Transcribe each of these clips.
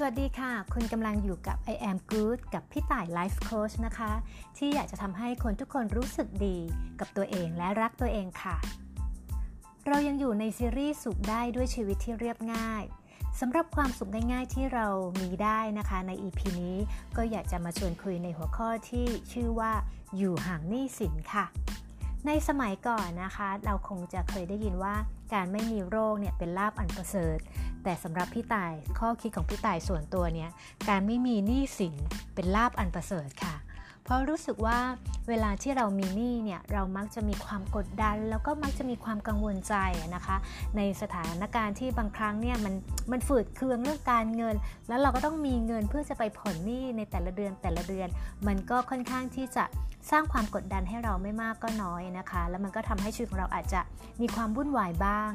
สวัสดีค่ะ คุณกำลังอยู่กับ I am good กับพี่ต่าย Life Coach นะคะ ที่อยากจะทำให้คนทุกคนรู้สึกดีกับตัวเองและรักตัวเองค่ะ เรายังอยู่ในซีรีส์สุขได้ด้วยชีวิตที่เรียบง่ายสำหรับความสุขง่ายๆที่เรามีได้นะคะใน EP นี้ก็อยากจะมาชวนคุยในหัวข้อที่ชื่อว่าอยู่ห่างหนี้สินค่ะ ในสมัยก่อนนะคะ เราคงจะเคยได้ยินว่าการไม่มีโรคเนี่ยเป็นลาบอันประเสริฐ แต่สำหรับพี่ตายข้อคิดของพี่ตายส่วนตัวเนี่ยการไม่มีหนี้สินเป็นลาบอันประเสริฐค่ะ เพราะรู้สึกว่า เวลาที่เรามีหนี้เนี่ยเรามักจะมีความกดดัน แล้วก็มักจะมีความกังวลใจนะคะ ในสถานการณ์ที่บางครั้งเนี่ยมันมันฝืดเคืองเรื่องการเงิน แล้วเราก็ต้องมีเงินเพื่อจะไปผ่อนหนี้ในแต่ละเดือนแต่ละเดือน มันก็ค่อนข้างที่จะสร้างความกดดันให้เราไม่มากก็น้อยนะคะ แล้วมันก็ทำให้ชีวิตของเราอาจจะมีความวุ่นวายบ้าง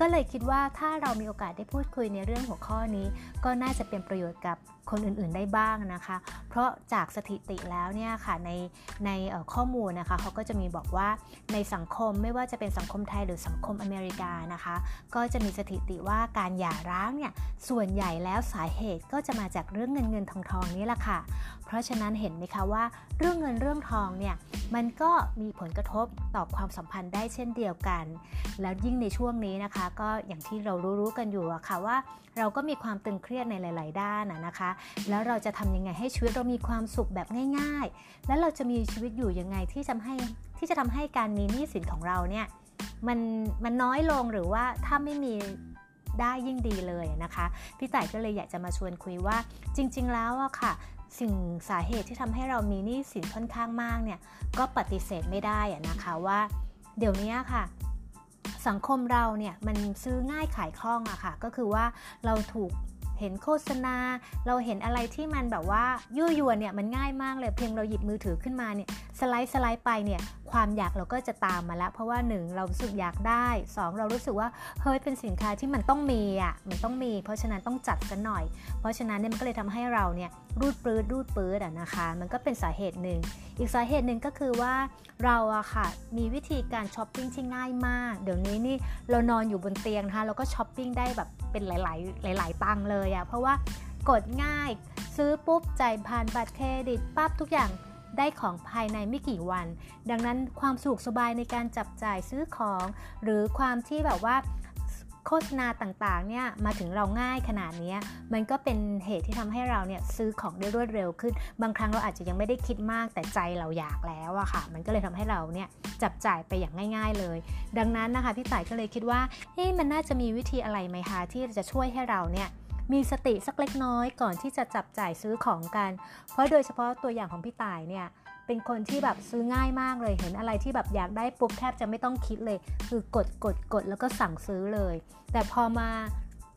ก็เลยคิดว่าถ้าเรามีโอกาสได้พูดคุยในเรื่องหัวข้อนี้ ก็น่าจะเป็นประโยชน์กับ คนอื่นๆได้บ้างนะคะ เพราะจากสถิติแล้วเนี่ยค่ะในในข้อมูลนะคะเขาก็จะมีบอกว่าในสังคมไม่ว่าจะเป็นสังคมไทยหรือสังคมอเมริกานะคะ ก็จะมีสถิติว่าการหย่าร้างเนี่ยส่วนใหญ่แล้วสาเหตุก็จะมาจากเรื่องเงินเงินทองทองนี้แหละค่ะ เพราะฉะนั้นเห็นไหมคะว่าเรื่องเงินเรื่องทองเนี่ยมันก็มีผลกระทบต่อความสัมพันธ์ได้เช่นเดียวกัน แล้วยิ่งในช่วงนี้นะคะ ก็อย่างที่เรารู้ๆกันอยู่อะค่ะว่าเราก็มีความตึงเครียดในหลาย ๆ ด้านนะคะแล้วเราจะทำยังไงให้ชีวิตเรามีความสุขแบบง่าย ๆ แล้วเราจะมีชีวิตอยู่ยังไงที่จะให้ที่จะทำให้การมีหนี้สินของเราเนี่ยมันมันน้อยลงหรือว่าถ้าไม่มีได้ยิ่งดีเลยนะคะ พี่ต่ายก็เลยอยากจะมาชวนคุยว่าจริง ๆ แล้วอะค่ะ สิ่งสาเหตุที่ทำให้เรามีหนี้สินค่อนข้างมากเนี่ยก็ปฏิเสธไม่ได้นะคะว่า เดี๋ยวนี้ค่ะ สังคมเราเนี่ยมันซื้อง่ายขายคล่องอะค่ะ ก็คือว่าเราถูก เห็นโฆษณา เราเห็นอะไรที่มันแบบว่ายั่วยวนเนี่ยมันง่ายมากเลยเพียงเราหยิบมือถือขึ้นมาเนี่ยสไลด์สไลด์ไปเนี่ย ความอยากเราก็จะตามมาแล้วเพราะว่า 1 เรารู้สึกอยากได้ 2 เรารู้สึกว่าเฮ้ยเป็นสินค้าที่มันต้องมีอะมันต้องมี เพราะฉะนั้นต้องจัดกันหน่อย เพราะฉะนั้นเนี่ยมันก็เลยทำให้เราเนี่ยรูดปื้ดรูดปื้ดอะนะคะ มันก็เป็นสาเหตุหนึ่งอีกสาเหตุหนึ่งก็คือว่าเราอะค่ะมีวิธีการช้อปปิ้งที่ง่ายมาก เดี๋ยวนี้นี่เรานอนอยู่บนเตียงนะคะเราก็ช้อปปิ้งได้แบบเป็นหลาย ๆ หลาย ๆ ตังเลยอะเพราะว่ากดง่ายซื้อปุ๊บจ่ายผ่านบัตรเครดิตปั๊บทุกอย่าง ได้ของภายในไม่กี่วัน ดังนั้นความสุขสบายในการจับจ่ายซื้อของ หรือความที่แบบว่าโฆษณาต่างๆ เนี่ยมาถึงเราง่ายขนาดนี้มันก็เป็นเหตุที่ทำให้เราเนี่ยซื้อของได้รวดเร็วขึ้น บางครั้งเราอาจจะยังไม่ได้คิดมากแต่ใจเราอยากแล้วอะค่ะ มันก็เลยทำให้เราเนี่ยจับจ่ายไปอย่างง่าย ๆเลย ดังนั้นนะคะพี่ต่ายก็เลยคิดว่าเฮ้มันน่าจะมีวิธีอะไรไหมคะที่จะช่วยให้เราเนี่ย มีสติสักเล็กน้อยก่อนที่จะจับจ่ายซื้อของกัน เพราะโดยเฉพาะตัวอย่างของพี่ต่ายเนี่ยเป็นคนที่แบบซื้อง่ายมากเลยเห็นอะไรที่แบบอยากได้ปุ๊บแทบจะไม่ต้องคิดเลย คือกดกดกดแล้วก็สั่งซื้อเลย แต่พอมา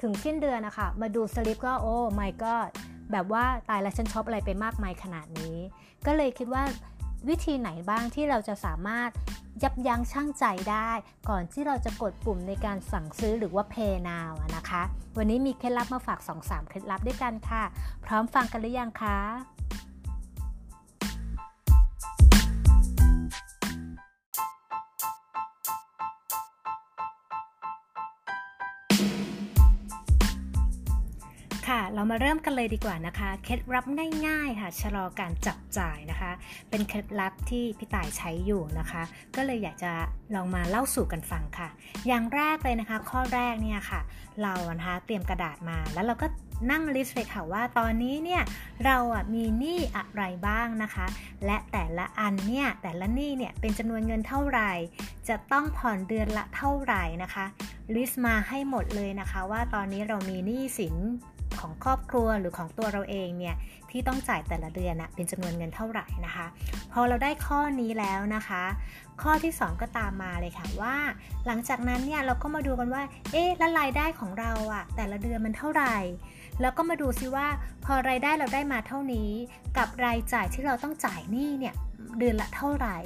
ถึงสิ้นเดือนนะคะมาดูสลิปก็โอ้ไม่ก็แบบว่าตายแล้วฉันช็อปอะไรไปมากมายขนาดนี้ ก็เลยคิดว่า วิธีไหนบ้างที่เราจะสามารถยับยั้งชั่งใจได้ ก่อนที่เราจะกดปุ่มในการสั่งซื้อหรือว่า Pay Now นะคะ วันนี้มีเคล็ดลับมาฝาก 2-3 เคล็ดลับด้วยกันค่ะ พร้อมฟังกันหรือยังคะ เรามาเริ่มกันเลยดีกว่านะคะ เคล็ดลับง่ายๆค่ะชะลอการจับจ่ายนะคะ เป็นเคล็ดลับที่พี่ต่ายใช้อยู่นะคะ ก็เลยอยากจะลองมาเล่าสู่กันฟังค่ะ อย่างแรกเลยนะคะ ข้อแรกเนี่ยค่ะ เรานะคะเตรียมกระดาษมาแล้วเราก็นั่งลิสต์เลยค่ะว่าตอนนี้เนี่ยเราอะมีหนี้อะไรบ้างนะคะ และแต่ละอันเนี่ยแต่ละหนี้เนี่ยเป็นจำนวนเงินเท่าไหร่ จะต้องผ่อนเดือนละเท่าไหร่นะคะลิสต์มาให้หมดเลยนะคะ ว่าตอนนี้เรามีหนี้สิน ของครอบครัวหรือของตัวเราเองเนี่ยที่ต้องจ่ายแต่ละเดือนนะเป็นจำนวนเงินเท่าไหร่นะคะ พอเราได้ข้อนี้แล้วนะคะ ข้อที่ 2 ก็ตามมาเลยค่ะว่า หลังจากนั้นเนี่ยเราก็มาดูกันว่า เอ๊ะแล้วรายได้ของเราอะแต่ละเดือนมันเท่าไหร่ แล้วก็มาดูซิว่า พอรายได้เราได้มาเท่านี้ กับรายจ่ายที่เราต้องจ่ายหนี้เนี่ยเดือนละเท่าไหร่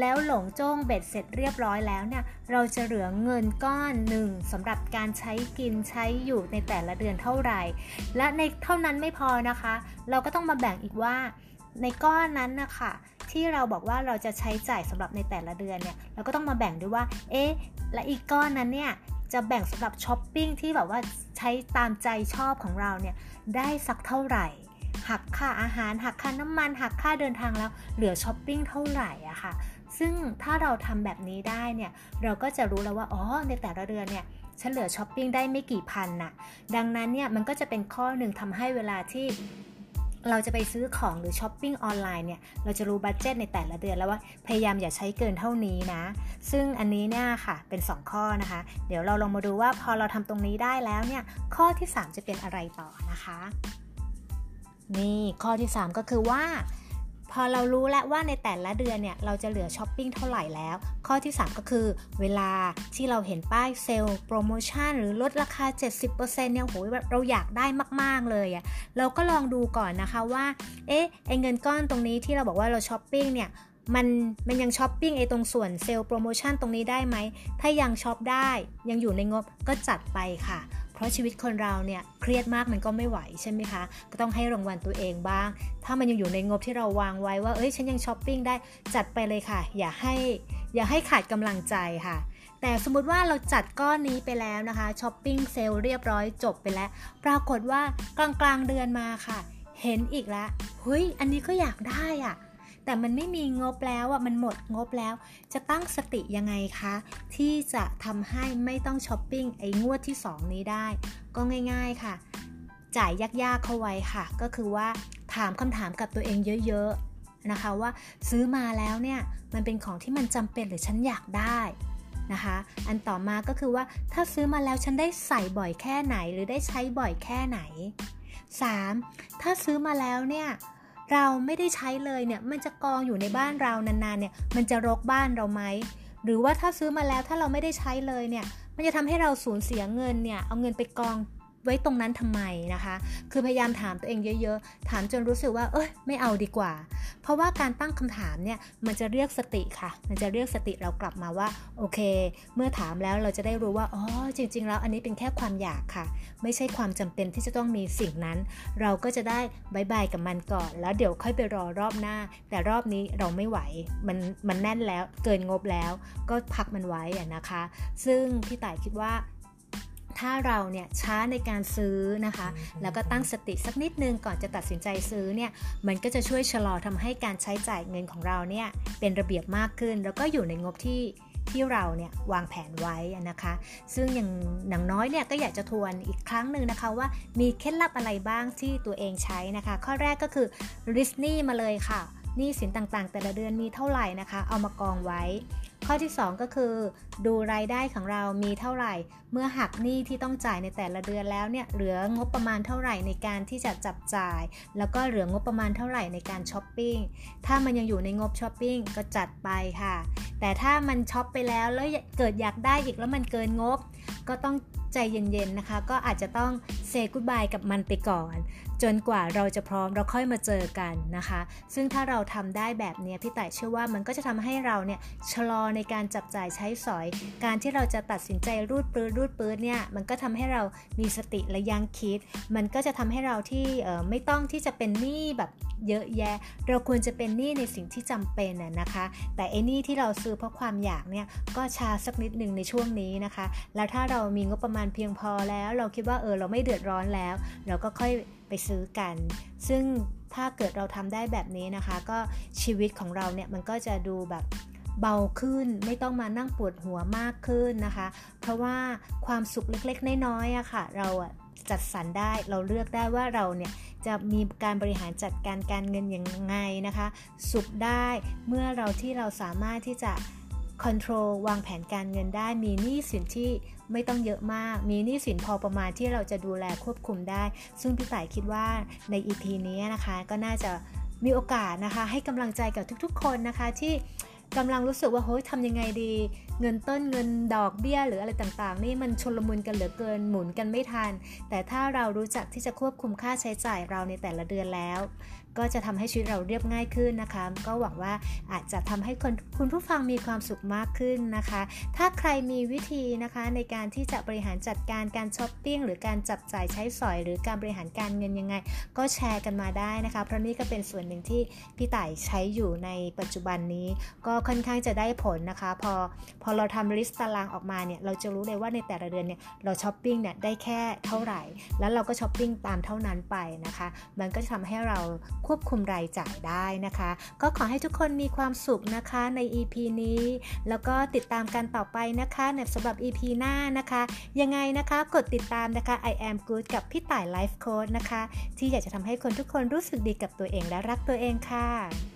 แล้วหลงจ้งเบ็ดเสร็จเรียบร้อยแล้วเนี่ยเราจะเหลือเงินก้อนหนึ่งสำหรับการใช้กินใช้อยู่ในแต่ละเดือนเท่าไหร่ และในเท่านั้นไม่พอนะคะ เราก็ต้องมาแบ่งอีกว่าในก้อนนั้นนะคะที่เราบอกว่าเราจะใช้จ่ายสำหรับในแต่ละเดือนเนี่ยเราก็ต้องมาแบ่งด้วยว่า เอ๊ะ และอีกก้อนนั้นเนี่ยจะแบ่งสำหรับช้อปปิ้งที่แบบว่าใช้ตามใจชอบของเราเนี่ยได้สักเท่าไหร่ หักค่าอาหารหักค่าน้ำมันหักค่าเดินทางแล้วเหลือช้อปปิ้งเท่าไหร่อะค่ะ ซึ่งถ้าเราทำแบบนี้ได้เนี่ยเราก็จะรู้แล้วว่าอ๋อในแต่ละเดือนเนี่ยฉันเหลือช้อปปิ้งได้ไม่กี่พันน่ะดังนั้นเนี่ยมันก็จะเป็นข้อหนึ่งทำให้เวลาที่เราจะไปซื้อของหรือช้อปปิ้งออนไลน์เนี่ย เราจะรู้บัตเจตในแต่ละเดือนแล้วว่าพยายามอย่าใช้เกินเท่านี้นะ ซึ่งอันนี้เนี่ยค่ะเป็น 2 ข้อนะคะ เดี๋ยวเราลองมาดูว่าพอเราทำตรงนี้ได้แล้วเนี่ย ข้อที่ 3 จะเป็นอะไรต่อนะคะ นี่ข้อที่ 3 ก็คือว่า พอเรารู้แล้วว่าในแต่ละเดือนเนี่ยเราจะเหลือช้อปปิ้งเท่าไหร่แล้ว ข้อที่ 3 ก็คือ เวลาที่เราเห็นป้ายเซลล์โปรโมชั่นหรือลดราคา 70%เนี่ยโหแบบเราอยากได้มาก ๆ เลยอะค่ะเราก็ลองดูก่อนนะคะว่าเอ๊ะไอเงินก้อนตรงนี้ที่เราบอกว่าเราช้อปปิ้งเนี่ยมันมันยังช้อปปิ้งไอตรงส่วนเซลล์โปรโมชั่นตรงนี้ได้ไหม ถ้ายังช้อปได้ยังอยู่ในงบก็จัดไปค่ะ เพราะชีวิตคนเราเนี่ยเครียดมากมันก็ไม่ไหวใช่ไหมคะ ก็ต้องให้รางวัลตัวเองบ้าง ถ้ามันยังอยู่ในงบที่เราวางไว้ว่า เอ้ยฉันยังช้อปปิ้งได้จัดไปเลยค่ะ อย่าให้อย่าให้ขาดกำลังใจค่ะ แต่สมมุติว่าเราจัดก้อนนี้ไปแล้วนะคะช้อปปิ้งเซลล์เรียบร้อยจบไปแล้ว ปรากฏว่ากลางกลางเดือนมาค่ะ เห็นอีกแล้วเฮ้ยอันนี้ก็อยากได้อะค่ะ แต่มันไม่มีงบแล้วอะมันหมดงบแล้ว จะตั้งสติยังไงคะ ที่จะทำให้ไม่ต้องช้อปปิ้งไอ้งวดที่ 2 นี้ได้ ก็ง่าย ๆค่ะ จ่ายยากๆเข้าไว้ค่ะ ก็คือว่าถามคำถามกับตัวเองเยอะๆนะคะ ว่าซื้อมาแล้วเนี่ยมันเป็นของที่มันจำเป็นหรือฉันอยากได้นะคะ อันต่อมาก็คือว่าถ้าซื้อมาแล้วฉันได้ใส่บ่อยแค่ไหน หรือได้ใช้บ่อยแค่ไหน 3. ถ้าซื้อมาแล้วเนี่ย เราไม่ได้ใช้เลยเนี่ยมันจะกองอยู่ในบ้านเรานานๆเนี่ยมันจะรกบ้านเราไหมหรือว่าถ้าซื้อมาแล้วถ้าเราไม่ได้ใช้เลยเนี่ยมันจะทำให้เราสูญเสียเงินเนี่ยเอาเงินไปกอง ไว้ตรงนั้นทำไมนะคะ คือพยายามถามตัวเองเยอะๆ ถามจนรู้สึกว่า เอ้ย ไม่เอาดีกว่า เพราะว่าการตั้งคำถามเนี่ย มันจะเรียกสติค่ะ มันจะเรียกสติเรากลับมาว่า โอเค เมื่อถามแล้วเราจะได้รู้ว่า อ๋อ จริง ๆ แล้วอันนี้เป็นแค่ความอยากค่ะ ไม่ใช่ความจำเป็นที่จะต้องมีสิ่งนั้น เราก็จะได้บายบายกับมันก่อน แล้วเดี๋ยวค่อยไปรอรอบหน้า แต่รอบนี้เราไม่ไหว มัน มันแน่นแล้ว เกินงบแล้ว ก็พักมันไว้นะคะ ซึ่งพี่ต่ายคิดว่า ถ้าเราเนี่ยช้าในการซื้อนะคะ แล้วก็ตั้งสติสักนิดนึงก่อนจะตัดสินใจซื้อเนี่ยมันก็จะช่วยชะลอทำให้การใช้จ่ายเงินของเราเนี่ยเป็นระเบียบมากขึ้น แล้วก็อยู่ในงบที่ที่เราเนี่ยวางแผนไว้นะคะ ซึ่งอย่างหนังน้อยเนี่ยก็อยากจะทวนอีกครั้งหนึ่งนะคะว่ามีเคล็ดลับอะไรบ้างที่ตัวเองใช้นะคะ ข้อแรกก็คือริสนี่มาเลยค่ะ หนี้สินต่างๆ แต่ละเดือนมีเท่าไหร่นะคะ เอามากองไว้ ข้อที่ 2 ก็คือ ดูรายได้ของเรามีเท่าไหร่ เมื่อหักหนี้ที่ต้องจ่ายในแต่ละเดือนแล้วเนี่ยเหลืองบประมาณเท่าไหร่ในการที่จะจับจ่าย แล้วก็เหลืองบประมาณเท่าไหร่ในการช้อปปิ้งถ้ามันยังอยู่ในงบช้อปปิ้งก็จัดไปค่ะ แต่ถ้ามันช้อปไปแล้วแล้วเกิดอยากได้อีกแล้วมันเกินงบ ก็ต้องใจเย็นๆนะคะ ก็อาจจะต้อง say goodbye กับมันไปก่อน จนกว่าเราจะพร้อมเราค่อยมาเจอกันนะคะ ซึ่งถ้าเราทำได้แบบนี้พี่ต่ายเชื่อว่ามันก็จะทำให้เราเนี่ยชะลอในการจับจ่ายใช้สอย การที่เราจะตัดสินใจรูดปื้ดรูดปื้ดเนี่ยมันก็ทำให้เรามีสติและยังคิด มันก็จะทำให้เราที่ไม่ต้องที่จะเป็นหนี้แบบเยอะแยะ เราควรจะเป็นหนี้ในสิ่งที่จำเป็นนะคะ แต่ไอ้หนี้ที่เราซื้อเพราะความอยากเนี่ยก็ชาสักนิดหนึ่งในช่วงนี้นะคะ แล้วถ้าเรามีงบประมาณเพียงพอแล้ว เราคิดว่าเออเราไม่เดือดร้อนแล้ว เราก็ค่อยไปซื้อกัน ซึ่งถ้าเกิดเราทำได้แบบนี้นะคะ ก็ชีวิตของเราเนี่ยมันก็จะดูแบบเบาขึ้นไม่ต้องมานั่งปวดหัวมากขึ้นนะคะ เพราะว่าความสุขเล็กๆ น้อยๆอะค่ะ เราอะจัดสรรได้เราเลือกได้ว่าเราเนี่ยจะมีการบริหารจัดการการเงินอยังไงนะคะ สุขได้เมื่อเราที่เราสามารถที่จะ คอนโทรลวางแผนการเงินได้ มีหนี้สินที่ไม่ต้องเยอะมาก มีหนี้สินพอประมาณที่เราจะดูแลควบคุมได้ ซึ่งพี่ต่ายคิดว่าใน EP นี้นะคะ ก็น่าจะมีโอกาสนะคะ ให้กำลังใจกับทุกๆ คนนะคะที่กำลังรู้สึกว่าเฮ้ยทำยังไงดี เงินต้นเงินดอกเบี้ยหรืออะไรต่างๆ นี่มันชนลมุนกันเหลือเกินหมุนกันไม่ทัน แต่ถ้าเรารู้จักที่จะควบคุมค่าใช้จ่ายเราในแต่ละเดือนแล้ว ก็จะทำให้ชีวิตเราเรียบง่ายขึ้นนะคะ ก็หวังว่าอาจจะทำให้คนคุณผู้ฟังมีความสุขมากขึ้นนะคะ ถ้าใครมีวิธีนะคะในการที่จะบริหารจัดการการช้อปปิ้งหรือการจับจ่ายใช้สอย หรือการบริหารการเงินยังไง ก็แชร์กันมาได้นะคะ เพราะนี่ก็เป็นส่วนหนึ่งที่พี่ต่ายใช้อยู่ในปัจจุบันนี้ ก็ค่อนข้างจะได้ผลนะคะ พอพอเราทำ list ตารางออกมาเนี่ยเราจะรู้เลยว่าในแต่ละเดือนเนี่ยเราช้อปปิ้งเนี่ยได้แค่เท่าไหร่ แล้วเราก็ช้อปปิ้งตามเท่านั้นไปนะคะ มันก็จะทำให้เราควบคุมรายจ่ายได้นะคะ ก็ขอให้ทุกคนมีความสุขนะคะใน EP นี้ แล้วก็ติดตามกันต่อไปนะคะในสำหรับ EP หน้านะคะ ยังไงนะคะกดติดตามนะคะ I am good กับพี่ต่าย Life Coach นะคะ ที่อยากจะทำให้คนทุกคนรู้สึกดีกับตัวเองและรักตัวเองค่ะ